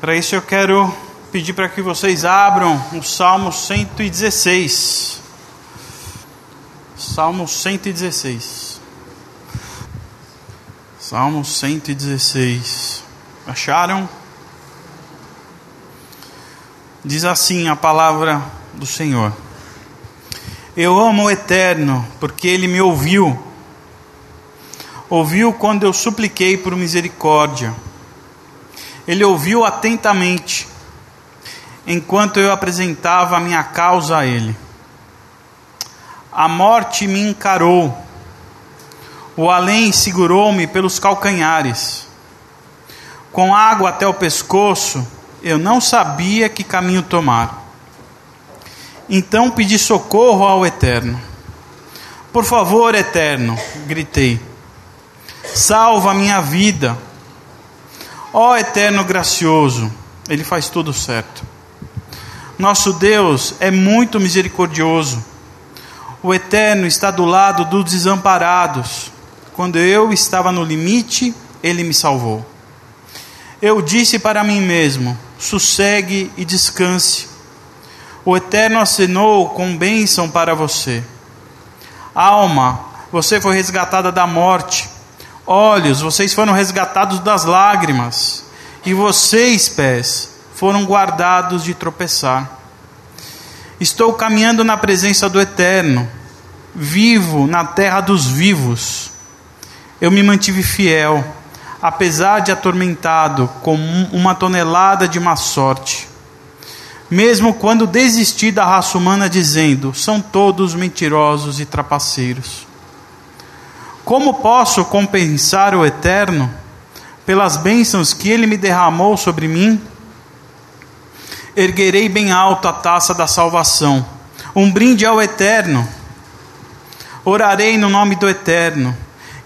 Para isso eu quero pedir para que vocês abram o Salmo 116. Salmo 116. Salmo 116. Acharam? Diz assim a palavra do Senhor. Eu amo o Eterno, porque ele me ouviu. Ouviu quando eu supliquei por misericórdia. Ele ouviu atentamente, enquanto eu apresentava a minha causa a ele. A morte me encarou, o além segurou-me pelos calcanhares. Com água até o pescoço, eu não sabia que caminho tomar. Então pedi socorro ao Eterno. Por favor, Eterno, gritei, salva a minha vida. Ó Eterno gracioso, Ele faz tudo certo. Nosso Deus é muito misericordioso. O Eterno está do lado dos desamparados. Quando eu estava no limite, Ele me salvou. Eu disse para mim mesmo: sossegue e descanse. O Eterno assinou com bênção para você. Alma, você foi resgatada da morte. Olhos, vocês foram resgatados das lágrimas. E vocês, pés, foram guardados de tropeçar. Estou caminhando na presença do Eterno, vivo na terra dos vivos. Eu me mantive fiel, apesar de atormentado com uma tonelada de má sorte. Mesmo quando desisti da raça humana, dizendo: são todos mentirosos e trapaceiros. Como posso compensar o Eterno pelas bênçãos que ele me derramou sobre mim? Erguerei bem alto a taça da salvação, um brinde ao Eterno. Orarei no nome do Eterno,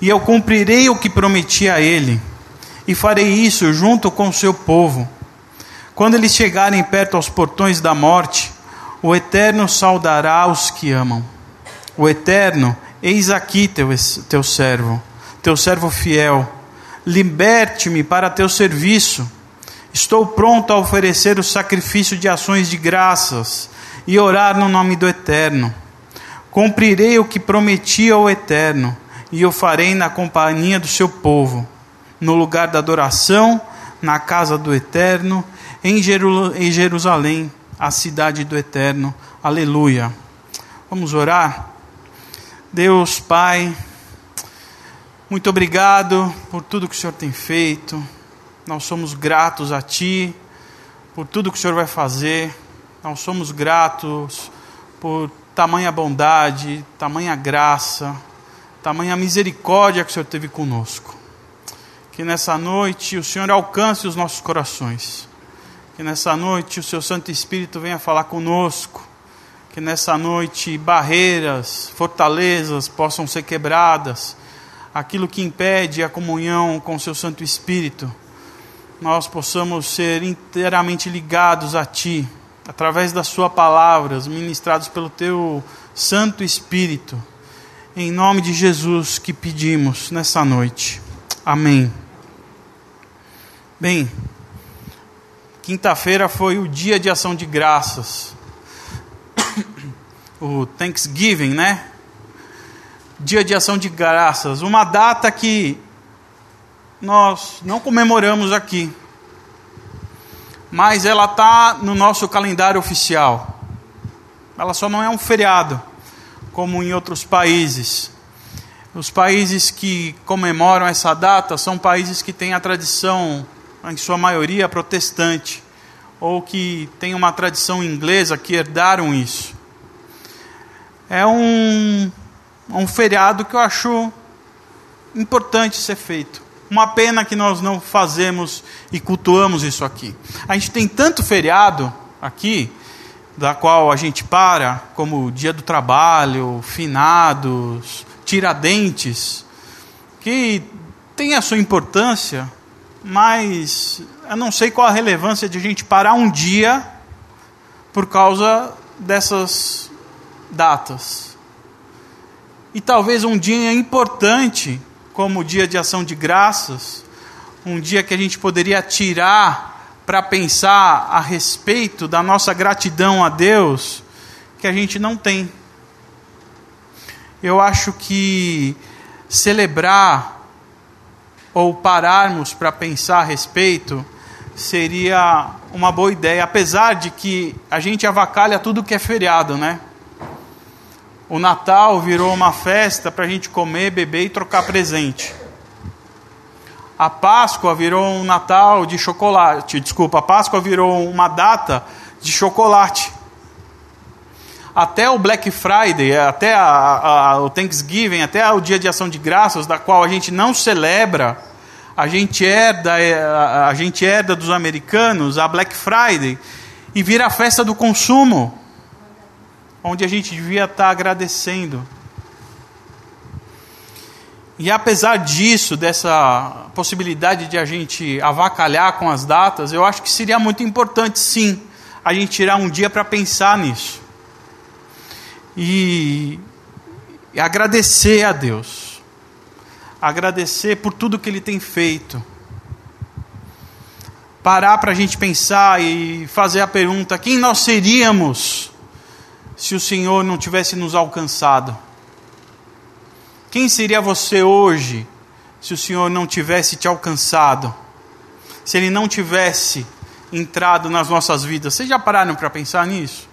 e eu cumprirei o que prometi a ele, e farei isso junto com o seu povo. Quando eles chegarem perto aos portões da morte, o Eterno saudará os que amam. O Eterno Eis aqui teu, teu servo, teu servo fiel. Liberte-me para teu serviço. Estou pronto a oferecer o sacrifício de ações de graças e orar no nome do Eterno. Cumprirei o que prometi ao Eterno e o farei na companhia do seu povo, no lugar da adoração, na casa do Eterno, em Jerusalém, a cidade do Eterno. Aleluia. Vamos orar? Deus, Pai, muito obrigado por tudo que o Senhor tem feito. Nós somos gratos a Ti por tudo que o Senhor vai fazer. Nós somos gratos por tamanha bondade, tamanha graça, tamanha misericórdia que o Senhor teve conosco. Que nessa noite o Senhor alcance os nossos corações. Que nessa noite o Seu Santo Espírito venha falar conosco que nessa noite barreiras, fortalezas possam ser quebradas, aquilo que impede a comunhão com Seu Santo Espírito, nós possamos ser inteiramente ligados a Ti, através das Suas palavras, ministrados pelo Teu Santo Espírito. Em nome de Jesus que pedimos nessa noite. Amém. Bem, quinta-feira foi o dia de ação de graças o Thanksgiving, né? Dia de ação de graças, uma data que nós não comemoramos aqui, mas ela está no nosso calendário oficial. Ela só não é um feriado, como em outros países. Os países que comemoram essa data são países que têm a tradição, em sua maioria, protestante, ou que têm uma tradição inglesa que herdaram isso é um, um feriado que eu acho importante ser feito. Uma pena que nós não fazemos e cultuamos isso aqui. A gente tem tanto feriado aqui, da qual a gente para, como Dia do Trabalho, Finados, Tiradentes, que tem a sua importância, mas eu não sei qual a relevância de a gente parar um dia por causa dessas datas. E talvez um dia importante, como o dia de ação de graças, um dia que a gente poderia tirar para pensar a respeito da nossa gratidão a Deus, que a gente não tem. Eu acho que celebrar ou pararmos para pensar a respeito seria uma boa ideia, apesar de que a gente avacalha tudo que é feriado, né? O Natal virou uma festa para a gente comer, beber e trocar presente. A Páscoa virou um Natal de chocolate. Desculpa, a Páscoa virou uma data de chocolate. Até o Black Friday, até a, a, o Thanksgiving, até o Dia de Ação de Graças, da qual a gente não celebra, a gente herda, é, a, a gente herda dos americanos a Black Friday e vira a festa do consumo, onde a gente devia estar agradecendo. E apesar disso, dessa possibilidade de a gente avacalhar com as datas, eu acho que seria muito importante, sim, a gente tirar um dia para pensar nisso. E, e agradecer a Deus agradecer por tudo que Ele tem feito. Parar para a gente pensar e fazer a pergunta: quem nós seríamos se o Senhor não tivesse nos alcançado? Quem seria você hoje se o Senhor não tivesse te alcançado? Se Ele não tivesse entrado nas nossas vidas? Vocês já pararam para pensar nisso?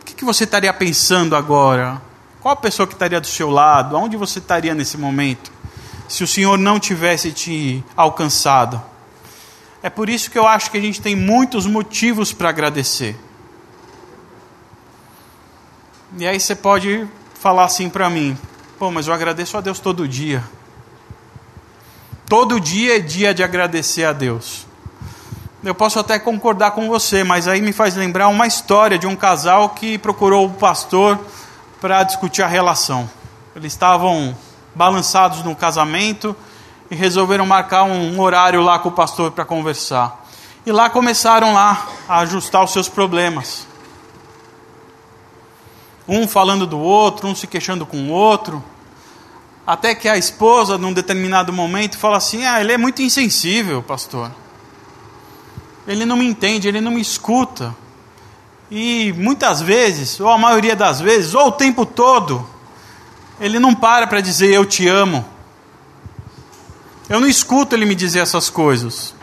O que, que você estaria pensando agora? Qual a pessoa que estaria do seu lado? Aonde você estaria nesse momento? Se o Senhor não tivesse te alcançado. É por isso que eu acho que a gente tem muitos motivos para agradecer. E aí você pode falar assim para mim: pô, mas eu agradeço a Deus todo dia. Todo dia é dia de agradecer a Deus. Eu posso até concordar com você, mas aí me faz lembrar uma história de um casal que procurou o pastor para discutir a relação. Eles estavam balançados no casamento e resolveram marcar um horário lá com o pastor para conversar. E lá começaram lá a ajustar os seus problemas. Um falando do outro, um se queixando com o outro. Até que a esposa, num determinado momento, fala assim: Ah, ele é muito insensível, pastor. Ele não me entende, ele não me escuta. E muitas vezes, ou a maioria das vezes, ou o tempo todo, ele não para para dizer eu te amo. Eu não escuto ele me dizer essas coisas.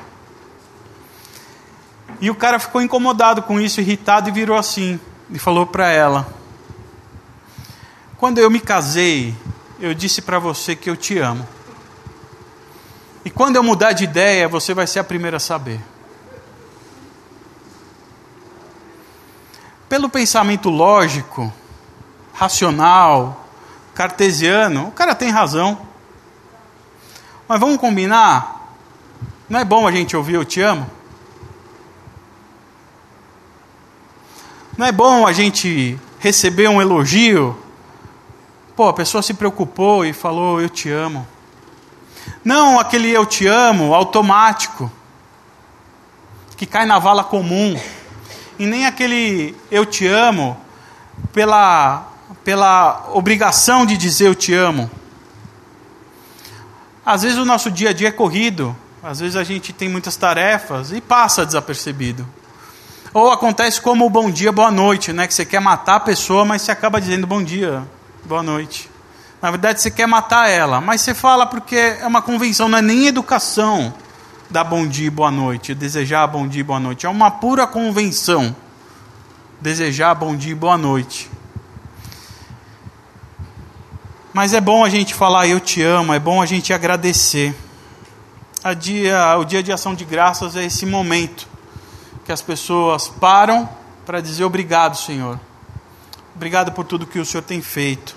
E o cara ficou incomodado com isso, irritado e virou assim. E falou para ela: Quando eu me casei, eu disse para você que eu te amo. E quando eu mudar de ideia, você vai ser a primeira a saber. pelo pensamento lógico, racional, cartesiano, o cara tem razão. Mas vamos combinar? Não é bom a gente ouvir eu te amo? Não é bom a gente receber um elogio? Pô, a pessoa se preocupou e falou eu te amo. Não aquele eu te amo automático, que cai na vala comum e nem aquele eu te amo pela, pela obrigação de dizer eu te amo. Às vezes o nosso dia a dia é corrido, às vezes a gente tem muitas tarefas e passa desapercebido. Ou acontece como o bom dia, boa noite, né? Que você quer matar a pessoa, mas você acaba dizendo bom dia, boa noite. Na verdade, você quer matar ela, mas você fala porque é uma convenção, não é nem educação dar bom dia e boa noite, desejar bom dia e boa noite. É uma pura convenção desejar bom dia e boa noite. Mas é bom a gente falar eu te amo, é bom a gente agradecer. A dia, o dia de ação de graças é esse momento que as pessoas param para dizer obrigado, Senhor. Obrigado por tudo que o Senhor tem feito.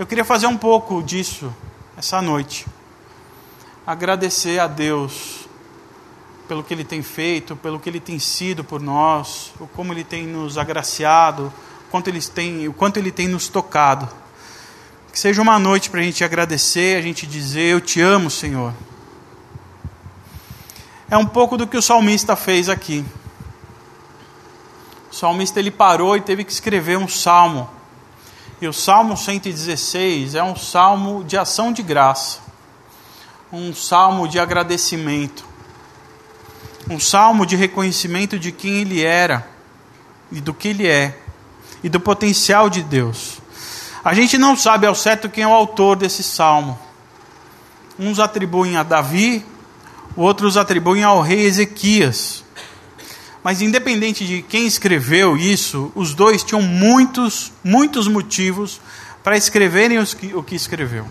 Eu queria fazer um pouco disso essa noite agradecer a Deus pelo que Ele tem feito, pelo que Ele tem sido por nós, o como Ele tem nos agraciado, o quanto Ele tem, o quanto Ele tem nos tocado. Que seja uma noite para a gente agradecer, a gente dizer: Eu te amo, Senhor. É um pouco do que o salmista fez aqui. O salmista ele parou e teve que escrever um salmo. E o Salmo 116 é um salmo de ação de graça um salmo de agradecimento, um salmo de reconhecimento de quem ele era e do que ele é e do potencial de Deus. A gente não sabe ao certo quem é o autor desse salmo. Uns atribuem a Davi, outros atribuem ao rei Ezequias. Mas independente de quem escreveu isso, os dois tinham muitos, muitos motivos para escreverem o que escreveu.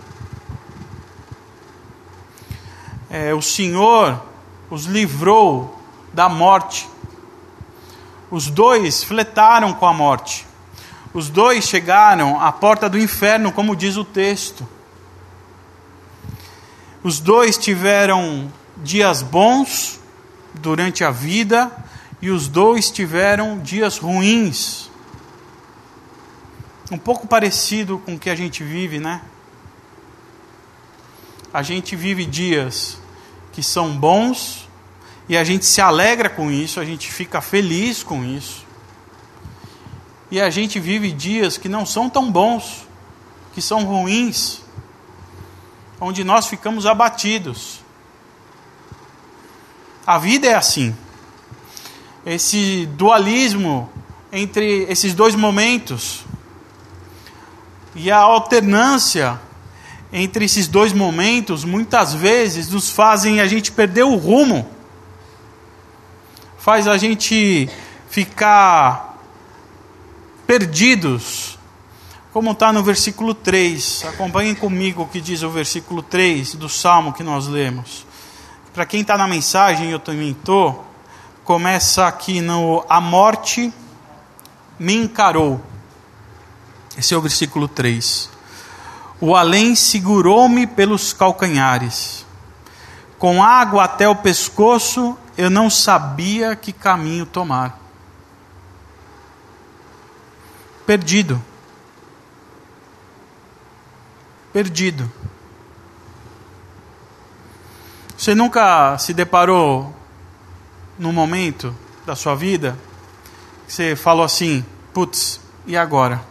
É, o Senhor os livrou da morte. Os dois fletaram com a morte. Os dois chegaram à porta do inferno, como diz o texto. Os dois tiveram dias bons durante a vida e os dois tiveram dias ruins. Um pouco parecido com o que a gente vive, né? A gente vive dias que são bons e a gente se alegra com isso, a gente fica feliz com isso. E a gente vive dias que não são tão bons, que são ruins, onde nós ficamos abatidos. A vida é assim. Esse dualismo entre esses dois momentos e a alternância entre esses dois momentos muitas vezes nos fazem a gente perder o rumo, faz a gente ficar perdidos, como está no versículo 3. Acompanhem comigo o que diz o versículo 3 do salmo que nós lemos. Para quem está na mensagem, eu também estou, começa aqui no A morte me encarou. Esse é o versículo 3. O além segurou-me pelos calcanhares. Com água até o pescoço, eu não sabia que caminho tomar. perdido. Perdido. Você nunca se deparou num momento da sua vida que você falou assim: putz, e agora?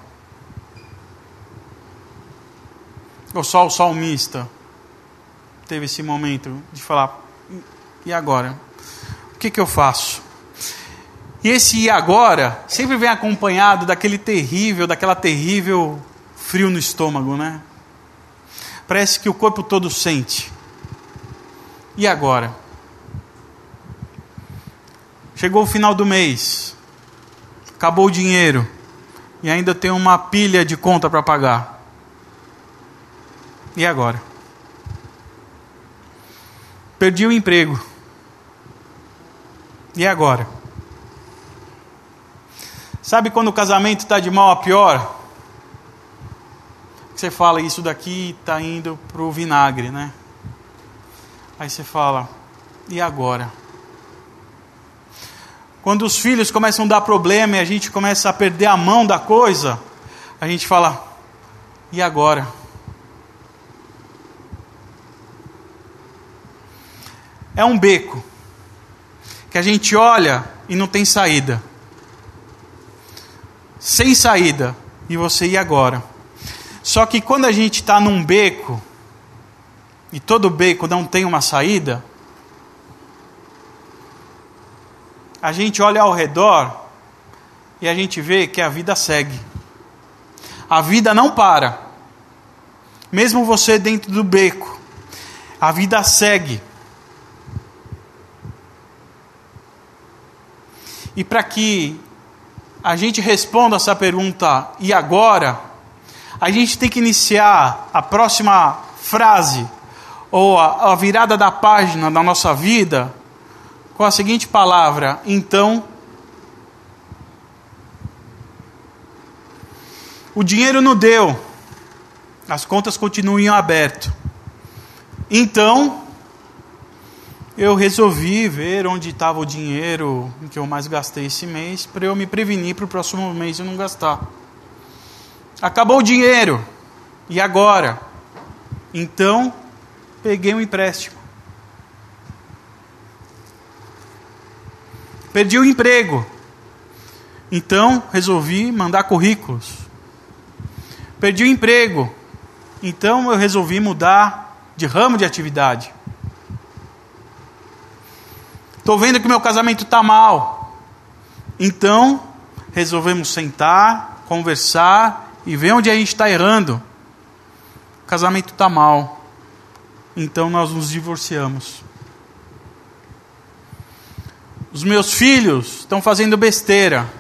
Ou só o salmista teve esse momento de falar: e agora? O que, que eu faço? E esse e agora sempre vem acompanhado daquele terrível, daquela terrível frio no estômago, né? Parece que o corpo todo sente. E agora? Chegou o final do mês, acabou o dinheiro e ainda tem uma pilha de conta para pagar. E agora? Perdi o emprego. E agora? Sabe quando o casamento está de mal a pior? Você fala, isso daqui está indo para o vinagre, né? Aí você fala, e agora? Quando os filhos começam a dar problema e a gente começa a perder a mão da coisa, a gente fala, e agora? É um beco que a gente olha e não tem saída sem saída. E você ir agora. Só que quando a gente está num beco, e todo beco não tem uma saída, a gente olha ao redor e a gente vê que a vida segue. A vida não para. Mesmo você dentro do beco, a vida segue. E para que a gente responda essa pergunta, e agora? A gente tem que iniciar a próxima frase, ou a, a virada da página da nossa vida, com a seguinte palavra: então. O dinheiro não deu, as contas continuam em aberto. Então, eu resolvi ver onde estava o dinheiro que eu mais gastei esse mês para eu me prevenir para o próximo mês eu não gastar. Acabou o dinheiro. E agora? Então, peguei um empréstimo. Perdi o emprego. Então resolvi mandar currículos. Perdi o emprego. Então eu resolvi mudar de ramo de atividade. Estou vendo que meu casamento está mal. Então resolvemos sentar, conversar e ver onde a gente está errando. O casamento está mal. Então nós nos divorciamos. Os meus filhos estão fazendo besteira.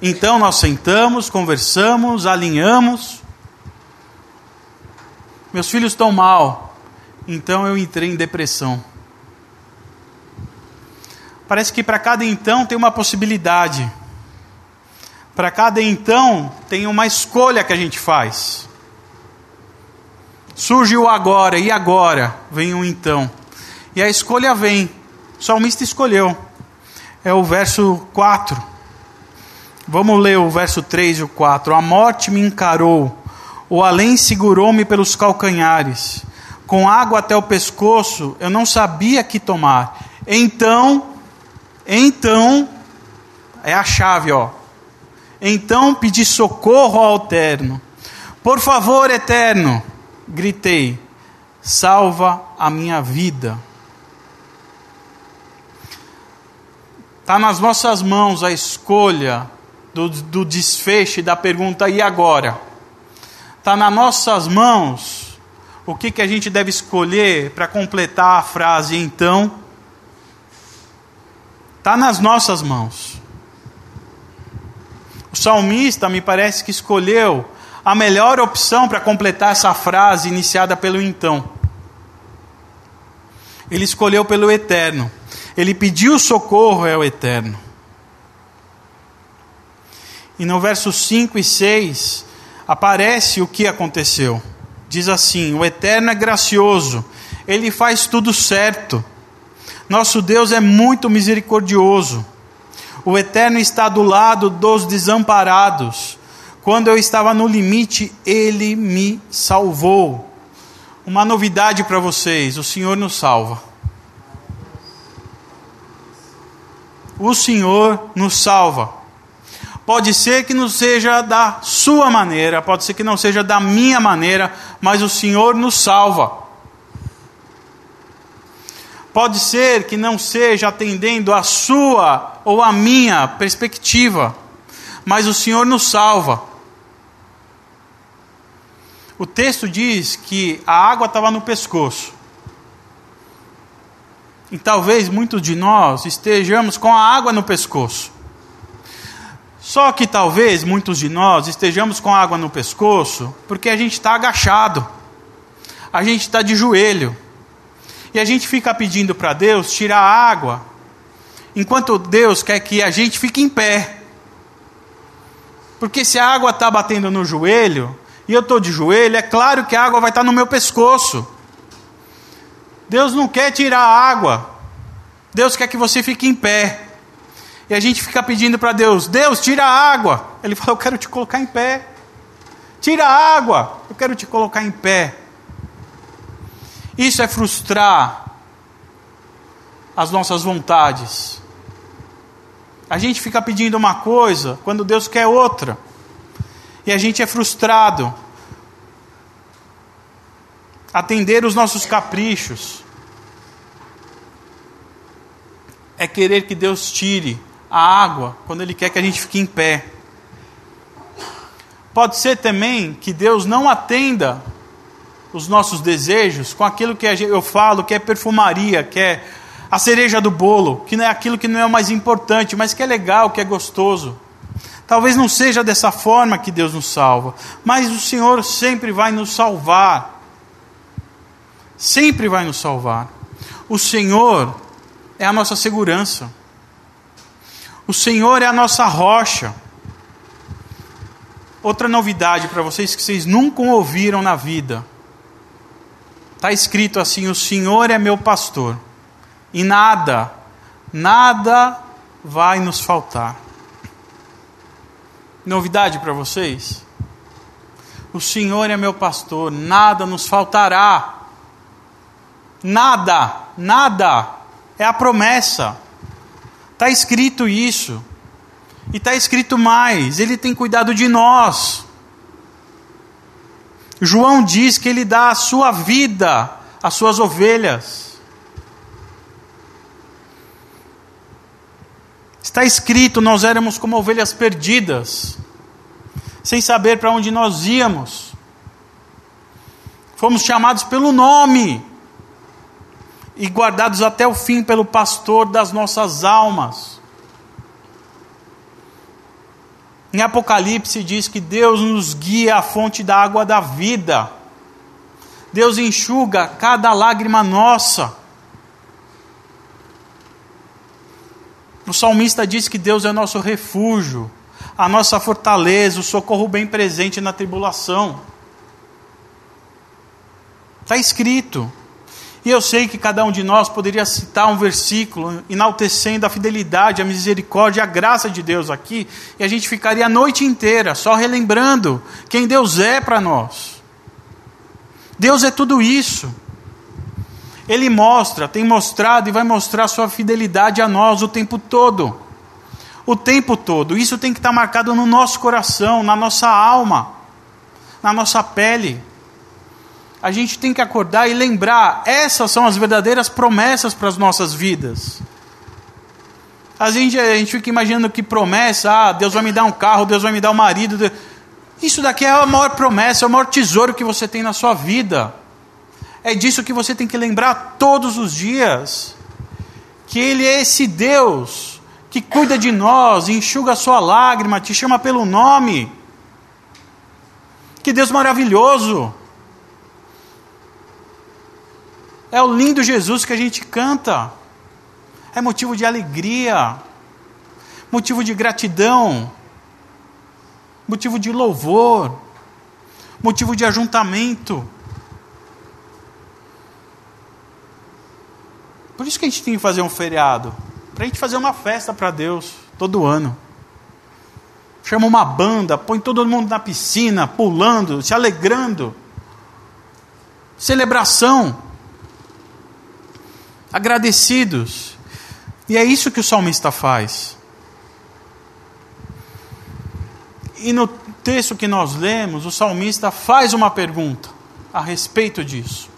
Então nós sentamos, conversamos, alinhamos. Meus filhos estão mal. Então eu entrei em depressão. Parece que para cada então tem uma possibilidade. Para cada então tem uma escolha que a gente faz. Surge o agora, e agora? Vem o então. E a escolha vem. O salmista escolheu. É o verso 4. Vamos ler o verso 3 e o 4. A morte me encarou, o além segurou-me pelos calcanhares. Com água até o pescoço, eu não sabia que tomar. Então, então, é a chave, ó. Então pedi socorro ao Eterno. Por favor, Eterno, gritei, salva a minha vida. Está nas nossas mãos a escolha do, do desfecho da pergunta e agora? Está nas nossas mãos o que, que a gente deve escolher para completar a frase então? Está nas nossas mãos. O salmista me parece que escolheu a melhor opção para completar essa frase iniciada pelo então. Ele escolheu pelo eterno. Ele pediu socorro ao eterno. E no versos 5 e 6 aparece o que aconteceu. Diz assim: O eterno é gracioso, ele faz tudo certo. Nosso Deus é muito misericordioso. O Eterno está do lado dos desamparados. Quando eu estava no limite, Ele me salvou. Uma novidade para vocês: o Senhor nos salva. O Senhor nos salva. Pode ser que não seja da sua maneira, pode ser que não seja da minha maneira, mas o Senhor nos salva. Pode ser que não seja atendendo a sua ou a minha perspectiva, mas o Senhor nos salva. O texto diz que a água estava no pescoço. E talvez muitos de nós estejamos com a água no pescoço. Só que talvez muitos de nós estejamos com a água no pescoço porque a gente está agachado, a gente está de joelho, e a gente fica pedindo para Deus tirar a água, enquanto Deus quer que a gente fique em pé. Porque se a água está batendo no joelho, e eu estou de joelho, é claro que a água vai estar tá no meu pescoço. Deus não quer tirar a água, Deus quer que você fique em pé. E a gente fica pedindo para Deus: Deus, tira a água. Ele fala: Eu quero te colocar em pé. Tira a água, eu quero te colocar em pé. Isso é frustrar as nossas vontades. A gente fica pedindo uma coisa quando Deus quer outra. E a gente é frustrado. Atender os nossos caprichos é querer que Deus tire a água quando Ele quer que a gente fique em pé. Pode ser também que Deus não atenda os nossos desejos com aquilo que eu falo que é perfumaria, que é a cereja do bolo, que não é aquilo que não é o mais importante, mas que é legal, que é gostoso. Talvez não seja dessa forma que Deus nos salva, mas o Senhor sempre vai nos salvar. Sempre vai nos salvar. O Senhor é a nossa segurança. O Senhor é a nossa rocha. Outra novidade para vocês que vocês nunca ouviram na vida Está escrito assim: O Senhor é meu pastor, e nada, nada vai nos faltar. Novidade para vocês? O Senhor é meu pastor, nada nos faltará. Nada, nada. É a promessa. Está escrito isso. E está escrito mais: Ele tem cuidado de nós. João diz que ele dá a sua vida às suas ovelhas. Está escrito: nós éramos como ovelhas perdidas, sem saber para onde nós íamos. Fomos chamados pelo nome e guardados até o fim pelo pastor das nossas almas. Em Apocalipse diz que Deus nos guia à fonte da água da vida. Deus enxuga cada lágrima nossa. O salmista diz que Deus é nosso refúgio, a nossa fortaleza, o socorro bem presente na tribulação. Está escrito. E eu sei que cada um de nós poderia citar um versículo enaltecendo a fidelidade, a misericórdia, a graça de Deus aqui, e a gente ficaria a noite inteira só relembrando quem Deus é para nós. Deus é tudo isso. Ele mostra, tem mostrado e vai mostrar sua fidelidade a nós o tempo todo. O tempo todo. Isso tem que estar marcado no nosso coração, na nossa alma, na nossa pele a gente tem que acordar e lembrar: essas são as verdadeiras promessas para as nossas vidas. A gente, fica imaginando que promessa, ah, Deus vai me dar um carro, Deus vai me dar um marido. Deus... Isso daqui é a maior promessa, é o maior tesouro que você tem na sua vida. É disso que você tem que lembrar todos os dias. Que Ele é esse Deus que cuida de nós, enxuga a sua lágrima, te chama pelo nome. Que Deus maravilhoso. É o lindo Jesus que a gente canta. É motivo de alegria, motivo de gratidão, motivo de louvor, motivo de ajuntamento. Por isso que a gente tem que fazer um feriado para a gente fazer uma festa para Deus todo ano. Chama uma banda, põe todo mundo na piscina, pulando, se alegrando. Celebração agradecidos. E é isso que o salmista faz. E no texto que nós lemos, o salmista faz uma pergunta a respeito disso.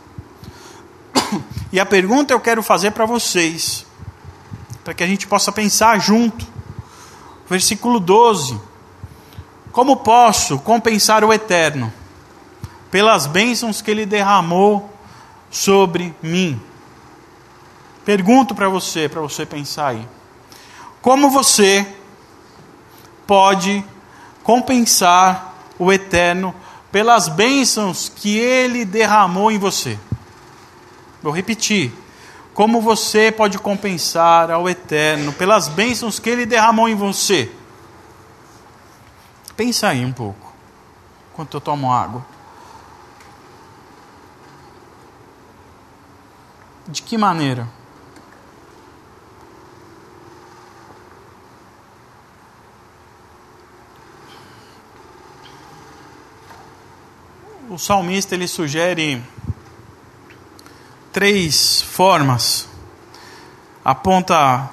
E a pergunta eu quero fazer para vocês, para que a gente possa pensar junto. Versículo 12: Como posso compensar o eterno pelas bênçãos que ele derramou sobre mim? Pergunto para você, para você pensar aí. Como você pode compensar o eterno pelas bênçãos que ele derramou em você? Vou repetir. Como você pode compensar ao eterno pelas bênçãos que ele derramou em você? Pensa aí um pouco, enquanto eu tomo água. De que maneira? O salmista ele sugere três formas, aponta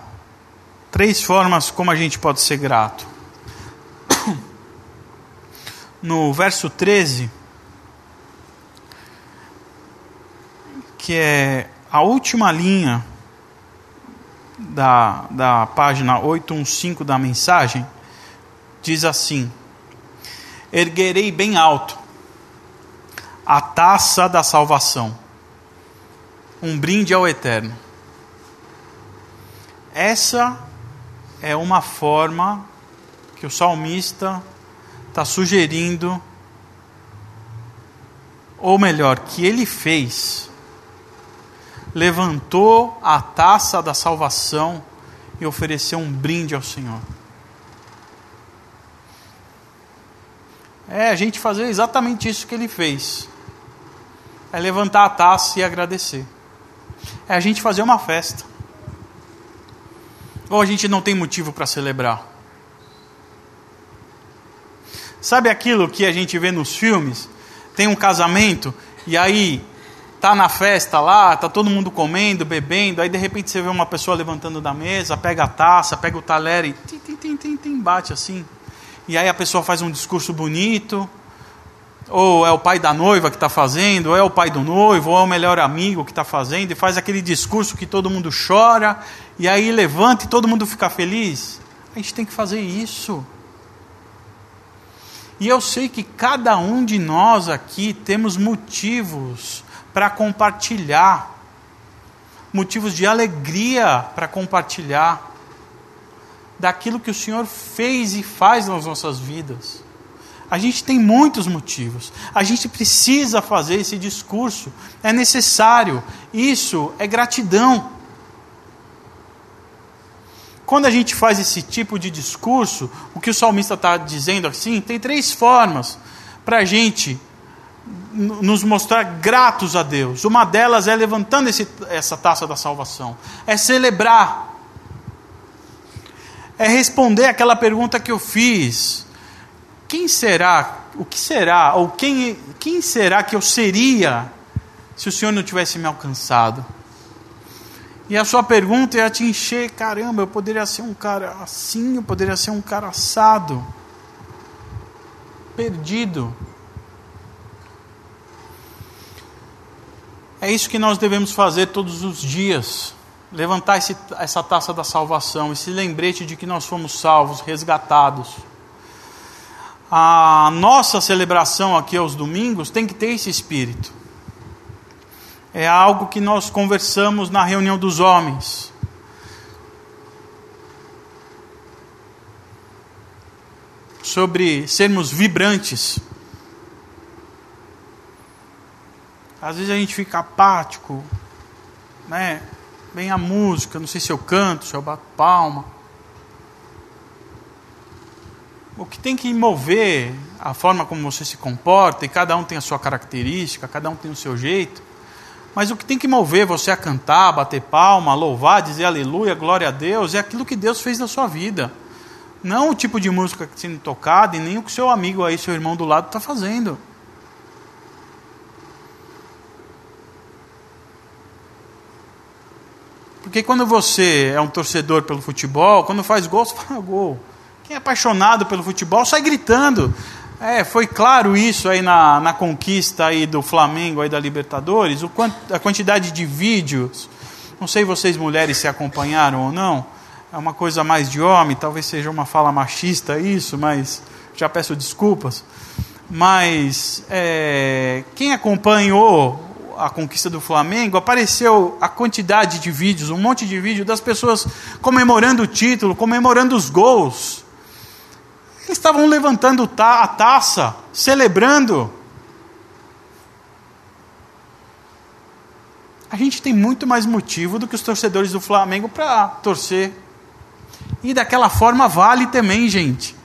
três formas como a gente pode ser grato. No verso 13, que é a última linha da, da página 815 da mensagem, diz assim: Erguerei bem alto a taça da salvação, um brinde ao eterno. Essa é uma forma que o salmista está sugerindo, ou melhor, que ele fez. Levantou a taça da salvação e ofereceu um brinde ao Senhor. É a gente fazer exatamente isso que ele fez é levantar a taça e agradecer. É a gente fazer uma festa. Ou a gente não tem motivo para celebrar. Sabe aquilo que a gente vê nos filmes? Tem um casamento e aí tá na festa lá, tá todo mundo comendo, bebendo, aí de repente você vê uma pessoa levantando da mesa, pega a taça, pega o talher e tim, tim, tim, tim, bate assim. E aí a pessoa faz um discurso bonito, ou é o pai da noiva que está fazendo, ou é o pai do noivo, ou é o melhor amigo que está fazendo, e faz aquele discurso que todo mundo chora, e aí levanta e todo mundo fica feliz. A gente tem que fazer isso. E eu sei que cada um de nós aqui temos motivos para compartilhar, motivos de alegria para compartilhar daquilo que o Senhor fez e faz nas nossas vidas. A gente tem muitos motivos. A gente precisa fazer esse discurso. É necessário. Isso é gratidão. Quando a gente faz esse tipo de discurso, o que o salmista está dizendo assim, tem três formas para a gente nos mostrar gratos a Deus. Uma delas é levantando esse, essa taça da salvação, é celebrar, é responder aquela pergunta que eu fiz: quem será, o que será, ou quem, quem será que eu seria se o Senhor não tivesse me alcançado? E a sua pergunta ia te encher, caramba, eu poderia ser um cara assim, eu poderia ser um cara assado, perdido. É isso que nós devemos fazer todos os dias. Levantar esse, essa taça da salvação, esse lembrete de que nós fomos salvos, resgatados. A nossa celebração aqui aos domingos tem que ter esse espírito é algo que nós conversamos na reunião dos homens. Sobre sermos vibrantes. Às vezes a gente fica apático, né? Vem a música, não sei se eu canto, se eu bato palma. O que tem que mover a forma como você se comporta, e cada um tem a sua característica, cada um tem o seu jeito, mas o que tem que mover você a cantar, bater palma, louvar, dizer aleluia, glória a Deus, é aquilo que Deus fez na sua vida. Não o tipo de música que está sendo tocada e nem o que seu amigo aí, seu irmão do lado está fazendo. Porque quando você é um torcedor pelo futebol, quando faz gol, você fala gol. Quem é apaixonado pelo futebol sai gritando. É, foi claro isso aí na, na conquista aí do Flamengo aí da Libertadores, o quant, a quantidade de vídeos. Não sei vocês mulheres se acompanharam ou não. É uma coisa mais de homem, talvez seja uma fala machista isso, mas já peço desculpas. Mas é, quem acompanhou a conquista do Flamengo, apareceu a quantidade de vídeos, um monte de vídeo das pessoas comemorando o título, comemorando os gols. Eles estavam levantando a taça, celebrando. A gente tem muito mais motivo do que os torcedores do Flamengo para torcer. E daquela forma vale também, gente.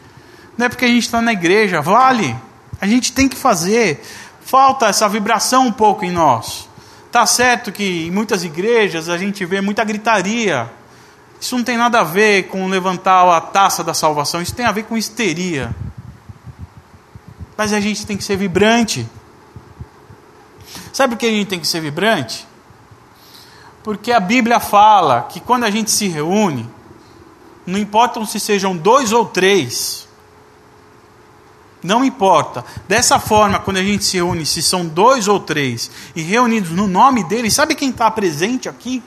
Não é porque a gente está na igreja, vale. A gente tem que fazer. Falta essa vibração um pouco em nós. Tá certo que em muitas igrejas a gente vê muita gritaria isso não tem nada a ver com levantar a taça da salvação, isso tem a ver com histeria. Mas a gente tem que ser vibrante. Sabe por que a gente tem que ser vibrante? Porque a Bíblia fala que quando a gente se reúne, não importa se sejam dois ou três, não importa. Dessa forma, quando a gente se reúne, se são dois ou três, e reunidos no nome dele, sabe quem está presente aqui?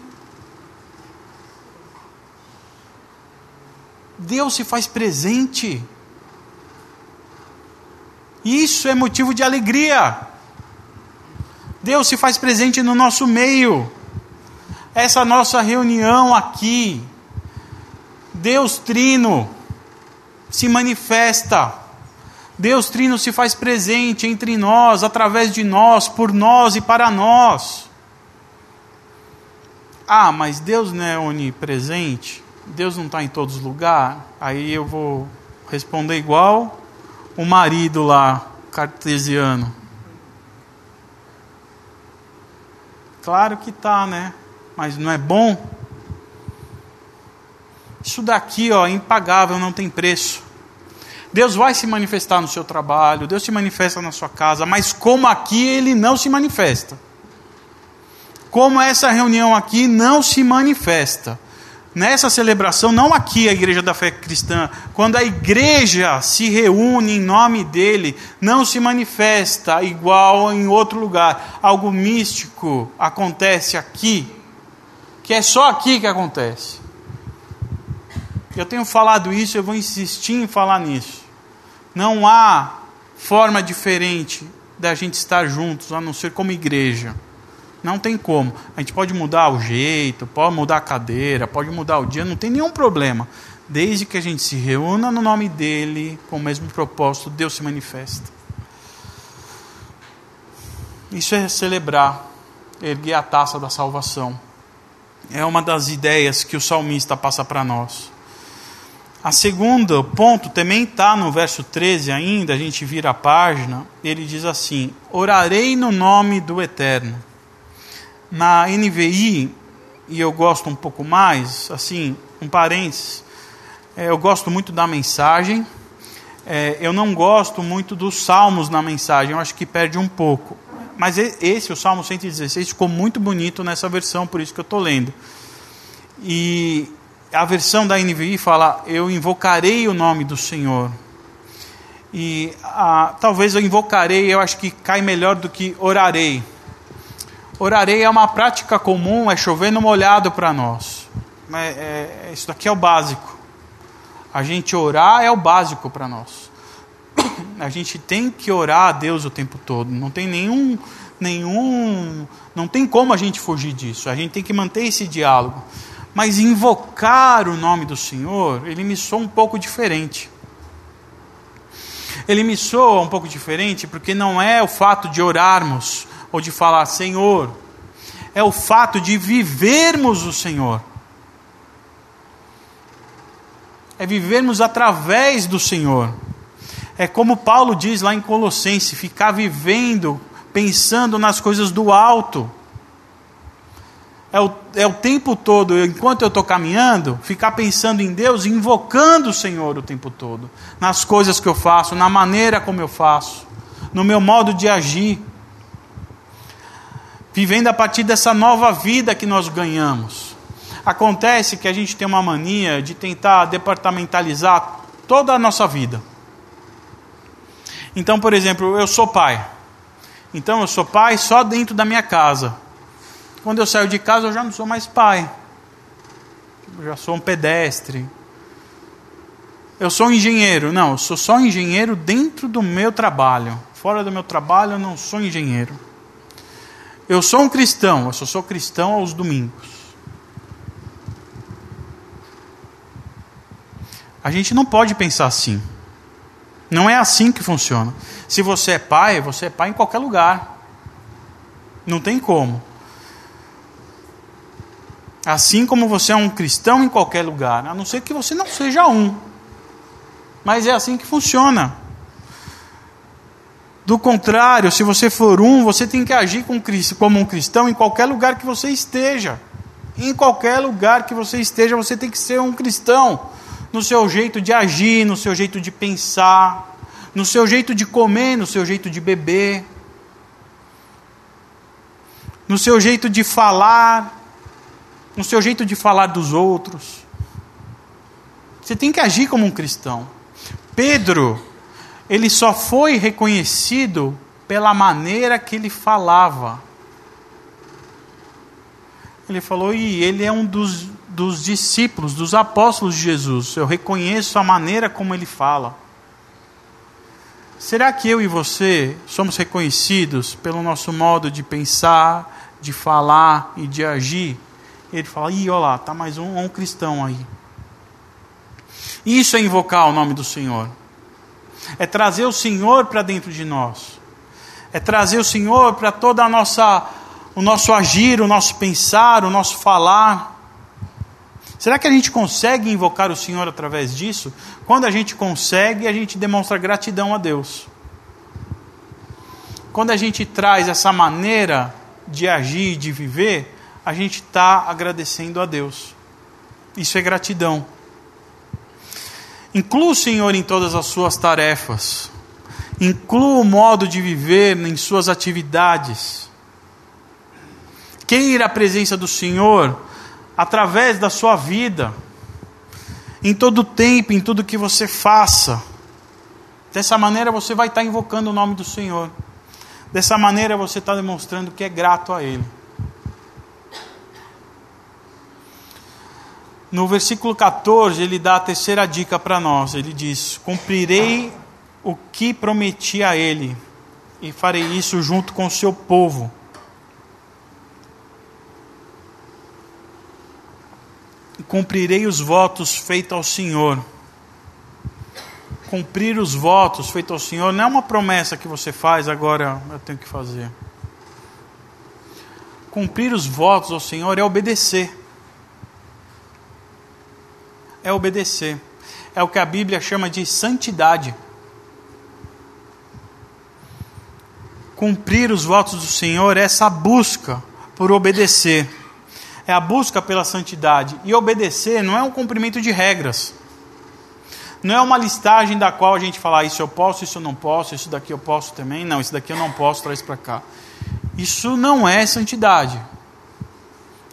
Deus se faz presente. Isso é motivo de alegria. Deus se faz presente no nosso meio. Essa nossa reunião aqui, Deus Trino se manifesta. Deus Trino se faz presente entre nós, através de nós, por nós e para nós. Ah, mas Deus não é onipresente? Deus não está em todos os lugares, aí eu vou responder igual o marido lá, cartesiano. Claro que está, né? Mas não é bom? Isso daqui, ó, é impagável, não tem preço. Deus vai se manifestar no seu trabalho, Deus se manifesta na sua casa, mas como aqui ele não se manifesta. Como essa reunião aqui não se manifesta nessa celebração, não aqui a igreja da fé cristã, quando a igreja se reúne em nome dele, não se manifesta igual em outro lugar. Algo místico acontece aqui, que é só aqui que acontece. Eu tenho falado isso, eu vou insistir em falar nisso. Não há forma diferente da gente estar juntos, a não ser como igreja. Não tem como. A gente pode mudar o jeito, pode mudar a cadeira, pode mudar o dia, não tem nenhum problema. Desde que a gente se reúna no nome dele, com o mesmo propósito, Deus se manifesta. Isso é celebrar, erguer a taça da salvação. É uma das ideias que o salmista passa para nós. A segunda ponto também está no verso 13 ainda, a gente vira a página, ele diz assim: Orarei no nome do Eterno. Na NVI, e eu gosto um pouco mais, assim, um parênteses, é, eu gosto muito da mensagem, é, eu não gosto muito dos salmos na mensagem, eu acho que perde um pouco. Mas esse, o Salmo 116, ficou muito bonito nessa versão, por isso que eu estou lendo. E a versão da NVI fala: Eu invocarei o nome do Senhor. E talvez eu invocarei, eu acho que cai melhor do que orarei. Orarei é uma prática comum, é chover no molhado para nós. É, é, isso daqui é o básico. A gente orar é o básico para nós. A gente tem que orar a Deus o tempo todo. Não tem nenhum, nenhum, não tem como a gente fugir disso. A gente tem que manter esse diálogo. Mas invocar o nome do Senhor, ele me soa um pouco diferente. Ele me soa um pouco diferente porque não é o fato de orarmos ou de falar Senhor, é o fato de vivermos o Senhor. É vivermos através do Senhor. É como Paulo diz lá em Colossenses: ficar vivendo, pensando nas coisas do alto é o, é o tempo todo, enquanto eu estou caminhando, ficar pensando em Deus, invocando o Senhor o tempo todo, nas coisas que eu faço, na maneira como eu faço, no meu modo de agir, vivendo a partir dessa nova vida que nós ganhamos. Acontece que a gente tem uma mania de tentar departamentalizar toda a nossa vida. Então, por exemplo, eu sou pai. Então, eu sou pai só dentro da minha casa. Quando eu saio de casa, eu já não sou mais pai. Eu já sou um pedestre. Eu sou um engenheiro. Não, eu sou só engenheiro dentro do meu trabalho. Fora do meu trabalho, eu não sou engenheiro. Eu sou um cristão. Eu só sou cristão aos domingos. A gente não pode pensar assim. Não é assim que funciona. Se você é pai, você é pai em qualquer lugar. Não tem como. Assim como você é um cristão em qualquer lugar, a não ser que você não seja um. Mas é assim que funciona. Do contrário, se você for um, você tem que agir como um cristão em qualquer lugar que você esteja. Em qualquer lugar que você esteja, você tem que ser um cristão. No seu jeito de agir, no seu jeito de pensar, no seu jeito de comer, no seu jeito de beber, no seu jeito de falar, no seu jeito de falar dos outros. Você tem que agir como um cristão. Pedro, ele só foi reconhecido pela maneira que ele falava. Ele falou, e ele é um dos, dos discípulos, dos apóstolos de Jesus. Eu reconheço a maneira como ele fala. Será que eu e você somos reconhecidos pelo nosso modo de pensar, de falar e de agir? ele fala: ih, olha lá, tá mais um, um cristão aí. Isso é invocar o nome do Senhor. É trazer o Senhor para dentro de nós. É trazer o Senhor para toda a nossa o nosso agir, o nosso pensar, o nosso falar. Será que a gente consegue invocar o Senhor através disso? Quando a gente consegue, a gente demonstra gratidão a Deus. Quando a gente traz essa maneira de agir, de viver, a gente está agradecendo a Deus. Isso é gratidão. Inclua o Senhor em todas as suas tarefas. Inclua o modo de viver em suas atividades. Queira a presença do Senhor através da sua vida, em todo tempo, em tudo que você faça. Dessa maneira você vai estar invocando o nome do Senhor. Dessa maneira você está demonstrando que é grato a Ele. No versículo 14, ele dá a terceira dica para nós. Ele diz: Cumprirei o que prometi a ele, e farei isso junto com o seu povo. Cumprirei os votos feitos ao Senhor. Cumprir os votos feitos ao Senhor não é uma promessa que você faz, agora eu tenho que fazer. Cumprir os votos ao Senhor é obedecer é obedecer. É o que a Bíblia chama de santidade. Cumprir os votos do Senhor é essa busca por obedecer. É a busca pela santidade. E obedecer não é um cumprimento de regras. Não é uma listagem da qual a gente fala, ah, isso eu posso, isso eu não posso, isso daqui eu posso também. Não, isso daqui eu não posso, traz para cá. Isso não é santidade.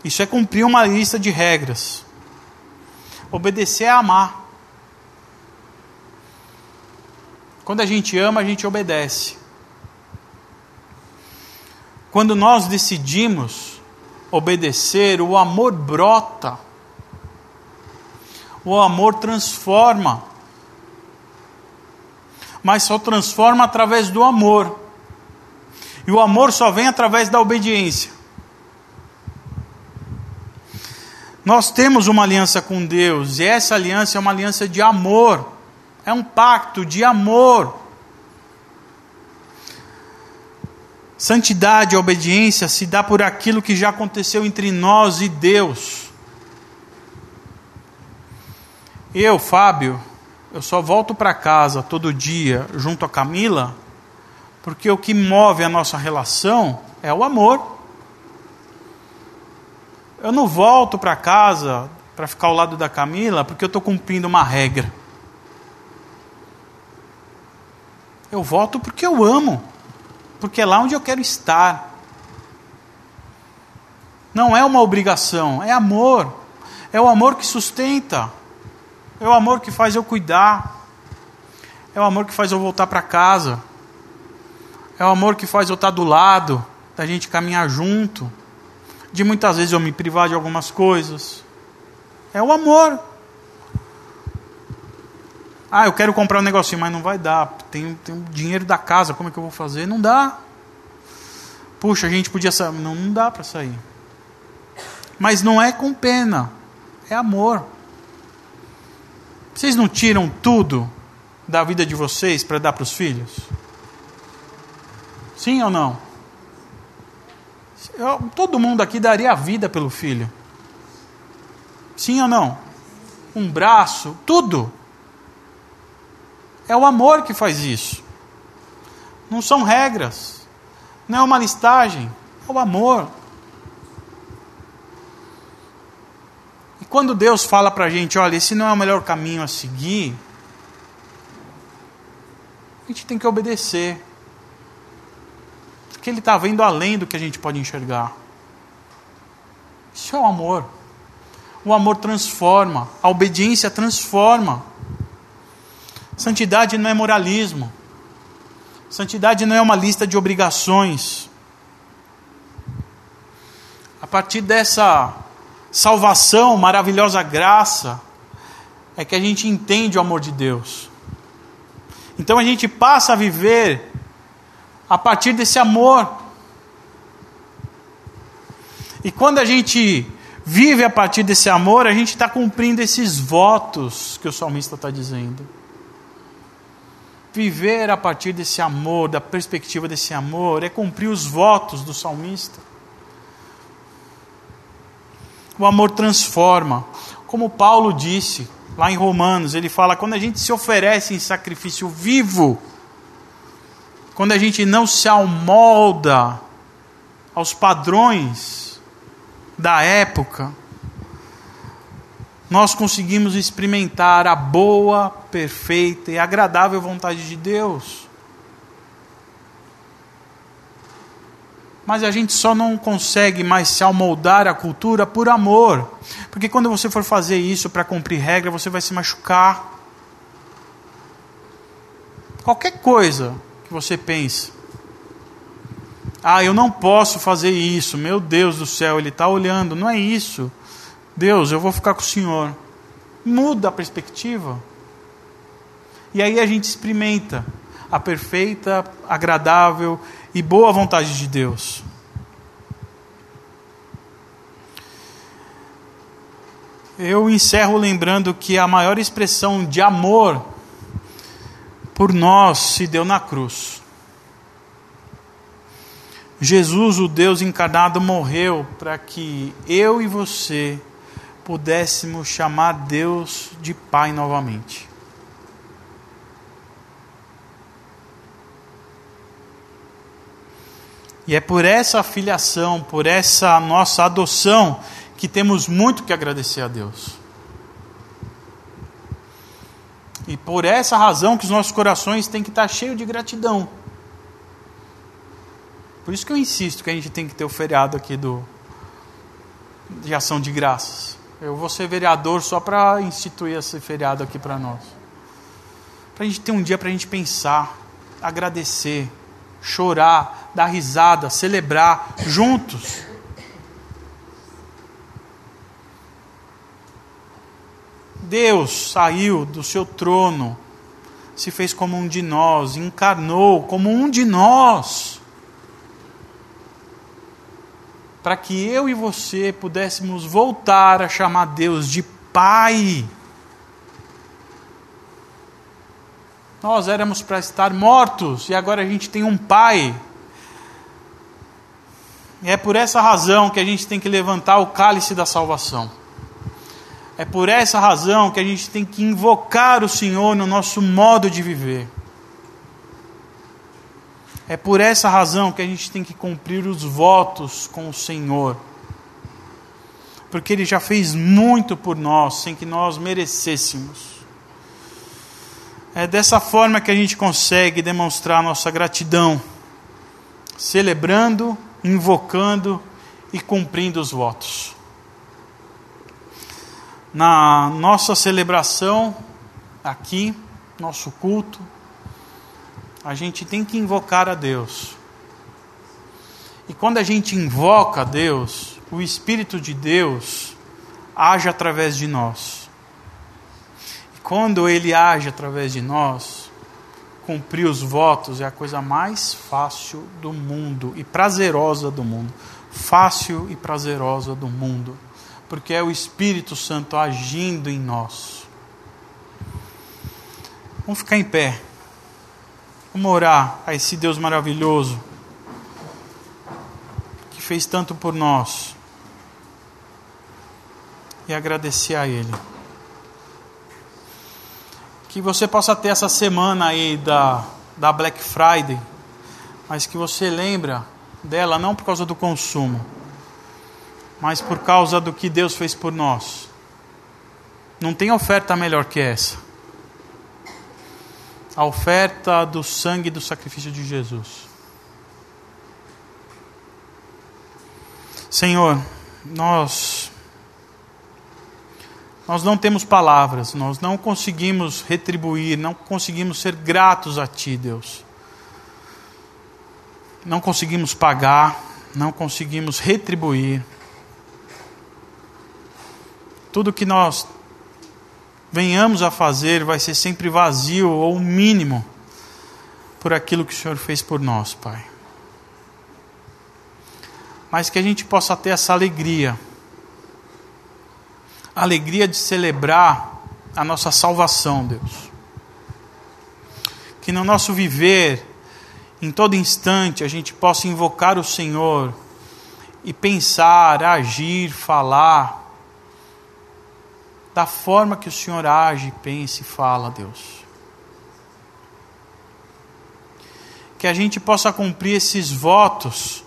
Isso é cumprir uma lista de regras. Obedecer é amar. Quando a gente ama, a gente obedece. Quando nós decidimos obedecer, o amor brota. O amor transforma. Mas só transforma através do amor. E o amor só vem através da obediência. Nós temos uma aliança com Deus, e essa aliança é uma aliança de amor, é um pacto de amor. Santidade e obediência se dá por aquilo que já aconteceu entre nós e Deus. Eu, Fábio, eu só volto para casa todo dia junto a Camila, porque o que move a nossa relação é o amor. Eu não volto para casa para ficar ao lado da Camila porque eu estou cumprindo uma regra. Eu volto porque eu amo, porque é lá onde eu quero estar. Não é uma obrigação, é amor. É o amor que sustenta. É o amor que faz eu cuidar. É o amor que faz eu voltar para casa. É o amor que faz eu estar do lado, da gente caminhar junto de muitas vezes eu me privar de algumas coisas. É o amor. Ah, eu quero comprar um negocinho, mas não vai dar. Tem, tem dinheiro da casa, como é que eu vou fazer? Não dá. Puxa, a gente podia sair. Não, não dá para sair. Mas não é com pena, é amor. Vocês não tiram tudo da vida de vocês para dar para os filhos? Sim ou não? Todo mundo aqui daria a vida pelo filho. Sim ou não? Um braço, tudo. É o amor que faz isso. Não são regras. Não é uma listagem. É o amor. E quando Deus fala para a gente: olha, esse não é o melhor caminho a seguir, a gente tem que obedecer que Ele está vendo além do que a gente pode enxergar. Isso é o amor. O amor transforma, a obediência transforma. Santidade não é moralismo. Santidade não é uma lista de obrigações. A partir dessa salvação, maravilhosa graça, é que a gente entende o amor de Deus. Então a gente passa a viver a partir desse amor. E quando a gente vive a partir desse amor, a gente está cumprindo esses votos que o salmista está dizendo. Viver a partir desse amor, da perspectiva desse amor, é cumprir os votos do salmista. O amor transforma. Como Paulo disse lá em Romanos, ele fala: quando a gente se oferece em sacrifício vivo, quando a gente não se amolda aos padrões da época, nós conseguimos experimentar a boa, perfeita e agradável vontade de Deus. Mas a gente só não consegue mais se amoldar à cultura por amor. Porque quando você for fazer isso para cumprir regra, você vai se machucar. Qualquer coisa que você pense. Ah, eu não posso fazer isso. Meu Deus do céu, ele está olhando. Não é isso. Deus, eu vou ficar com o Senhor. Muda a perspectiva. E aí a gente experimenta a perfeita, agradável e boa vontade de Deus. Eu encerro lembrando que a maior expressão de amor por nós se deu na cruz. Jesus, o Deus encarnado, morreu para que eu e você pudéssemos chamar Deus de Pai novamente. E é por essa filiação, por essa nossa adoção, que temos muito que agradecer a Deus. E por essa razão que os nossos corações têm que estar cheios de gratidão. Por isso que eu insisto que a gente tem que ter o feriado aqui do de ação de graças. Eu vou ser vereador só para instituir esse feriado aqui para nós. Para a gente ter um dia para a gente pensar, agradecer, chorar, dar risada, celebrar juntos. Deus saiu do seu trono, se fez como um de nós, encarnou como um de nós, para que eu e você pudéssemos voltar a chamar Deus de Pai. Nós éramos para estar mortos e agora a gente tem um Pai. E é por essa razão que a gente tem que levantar o cálice da salvação. É por essa razão que a gente tem que invocar o Senhor no nosso modo de viver. É por essa razão que a gente tem que cumprir os votos com o Senhor. Porque Ele já fez muito por nós, sem que nós merecêssemos. É dessa forma que a gente consegue demonstrar nossa gratidão, celebrando, invocando e cumprindo os votos. Na nossa celebração, aqui, nosso culto, a gente tem que invocar a Deus. E quando a gente invoca a Deus, o Espírito de Deus age através de nós quando ele age através de nós, cumprir os votos é a coisa mais fácil do mundo e prazerosa do mundo. Fácil e prazerosa do mundo. Porque é o Espírito Santo agindo em nós. Vamos ficar em pé. Vamos orar a esse Deus maravilhoso que fez tanto por nós e agradecer a Ele que você possa ter essa semana aí da, da Black Friday, mas que você lembra dela não por causa do consumo, mas por causa do que Deus fez por nós. Não tem oferta melhor que essa. A oferta do sangue do sacrifício de Jesus. Senhor, nós nós não temos palavras, nós não conseguimos retribuir, não conseguimos ser gratos a Ti, Deus. Não conseguimos pagar, não conseguimos retribuir. Tudo que nós venhamos a fazer vai ser sempre vazio ou mínimo por aquilo que o Senhor fez por nós, Pai. Mas que a gente possa ter essa alegria alegria de celebrar a nossa salvação, Deus. Que no nosso viver, em todo instante, a gente possa invocar o Senhor e pensar, agir, falar da forma que o Senhor age, pensa e fala, Deus. Que a gente possa cumprir esses votos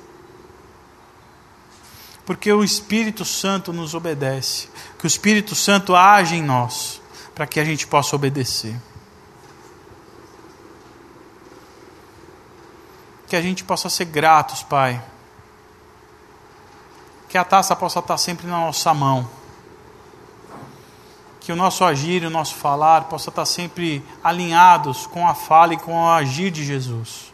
porque o Espírito Santo nos obedece, que o Espírito Santo age em nós, para que a gente possa obedecer. Que a gente possa ser gratos, Pai, Que a taça possa estar sempre na nossa mão. Que o nosso agir e o nosso falar possa estar sempre alinhados com a fala e com o agir de Jesus.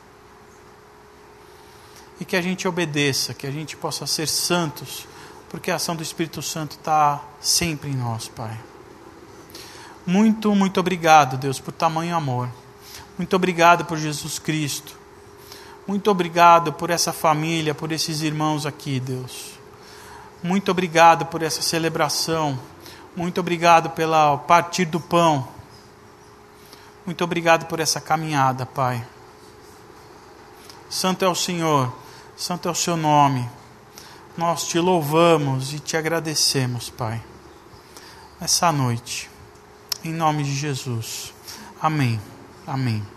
E que a gente obedeça, que a gente possa ser santos, porque a ação do Espírito Santo está sempre em nós, Pai. Muito, muito obrigado, Deus, por tamanho amor. Muito obrigado por Jesus Cristo. Muito obrigado por essa família, por esses irmãos aqui, Deus. Muito obrigado por essa celebração. Muito obrigado pela partir do pão. Muito obrigado por essa caminhada, Pai. Santo é o Senhor, santo é o seu nome. Nós te louvamos e te agradecemos, Pai. Essa noite. Em nome de Jesus. Amém. Amém.